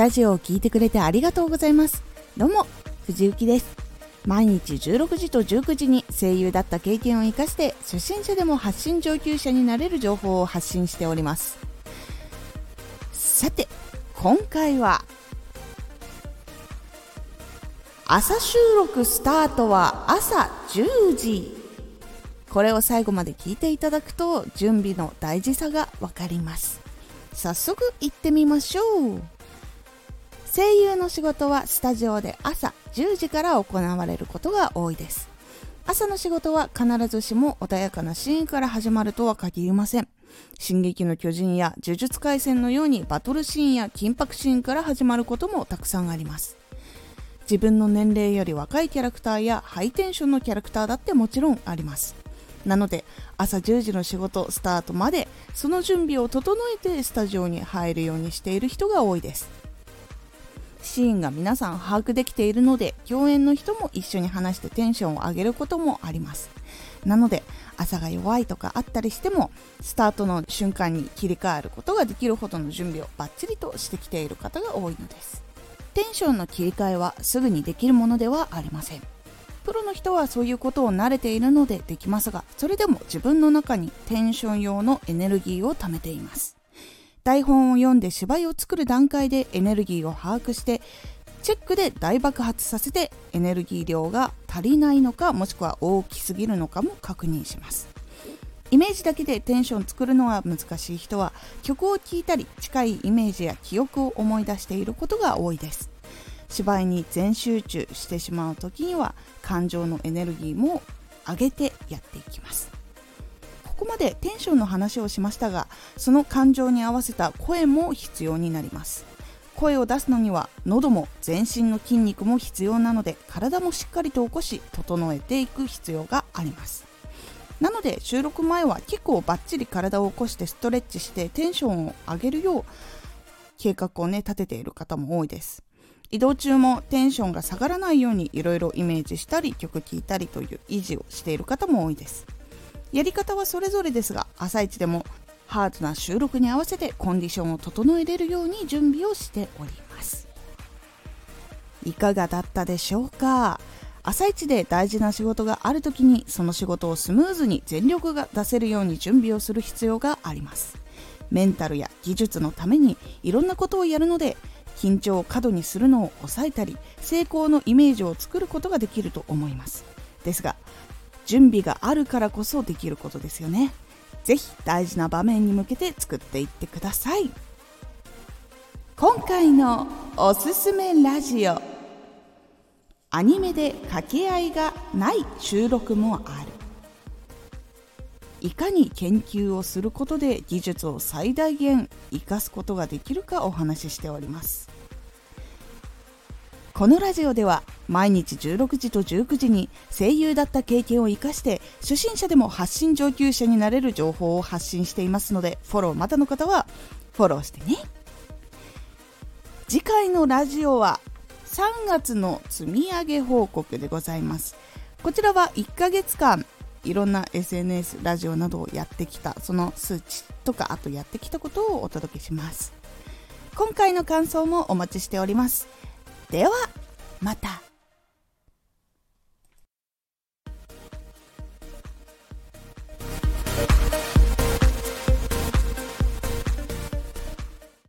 ラジオを聴いてくれてありがとうございます。どうも藤幸です。毎日16時と19時に声優だった経験を生かして初心者でも発信上級者になれる情報を発信しております。さて今回は朝収録スタートは朝10時。これを最後まで聞いていただくと準備の大事さがわかります。早速行ってみましょう。声優の仕事はスタジオで朝10時から行われることが多いです。朝の仕事は必ずしも穏やかなシーンから始まるとは限りません。進撃の巨人や呪術廻戦のようにバトルシーンや緊迫シーンから始まることもたくさんあります。自分の年齢より若いキャラクターやハイテンションのキャラクターだってもちろんあります。なので朝10時の仕事スタートまでその準備を整えてスタジオに入るようにしている人が多いです。シーンが皆さん把握できているので共演の人も一緒に話してテンションを上げることもあります。なので朝が弱いとかあったりしてもスタートの瞬間に切り替えることができるほどの準備をバッチリとしてきている方が多いのです。テンションの切り替えはすぐにできるものではありません。プロの人はそういうことを慣れているのでできますがそれでも自分の中にテンション用のエネルギーを貯めています。台本を読んで芝居を作る段階でエネルギーを把握してチェックで大爆発させてエネルギー量が足りないのかもしくは大きすぎるのかも確認します。イメージだけでテンション作るのは難しい人は曲を聴いたり近いイメージや記憶を思い出していることが多いです。芝居に全集中してしまう時には感情のエネルギーも上げてやっていきます。ここまでテンションの話をしましたがその感情に合わせた声も必要になります。声を出すのには喉も全身の筋肉も必要なので体もしっかりと起こし整えていく必要があります。なので収録前は結構バッチリ体を起こしてストレッチしてテンションを上げるよう計画をね立てている方も多いです。移動中もテンションが下がらないようにいろいろイメージしたり曲聴いたりという維持をしている方も多いです。やり方はそれぞれですが朝一でもハードな収録に合わせてコンディションを整えれるように準備をしております。いかがだったでしょうか？朝一で大事な仕事がある時にその仕事をスムーズに全力が出せるように準備をする必要があります。メンタルや技術のためにいろんなことをやるので緊張を過度にするのを抑えたり成功のイメージを作ることができると思います。ですが準備があるからこそできることですよね。ぜひ大事な場面に向けて作っていってください。今回のおすすめラジオ。アニメで掛け合いがない収録もある。いかに研究をすることで技術を最大限生かすことができるかお話ししております。このラジオでは毎日16時と19時に声優だった経験を生かして初心者でも発信上級者になれる情報を発信していますのでフォローまだの方はフォローしてね。次回のラジオは3月の積み上げ報告でございます。こちらは1ヶ月間いろんな SNS ラジオなどをやってきたその数値とかあとやってきたことをお届けします。今回の感想もお待ちしております。ではまた。you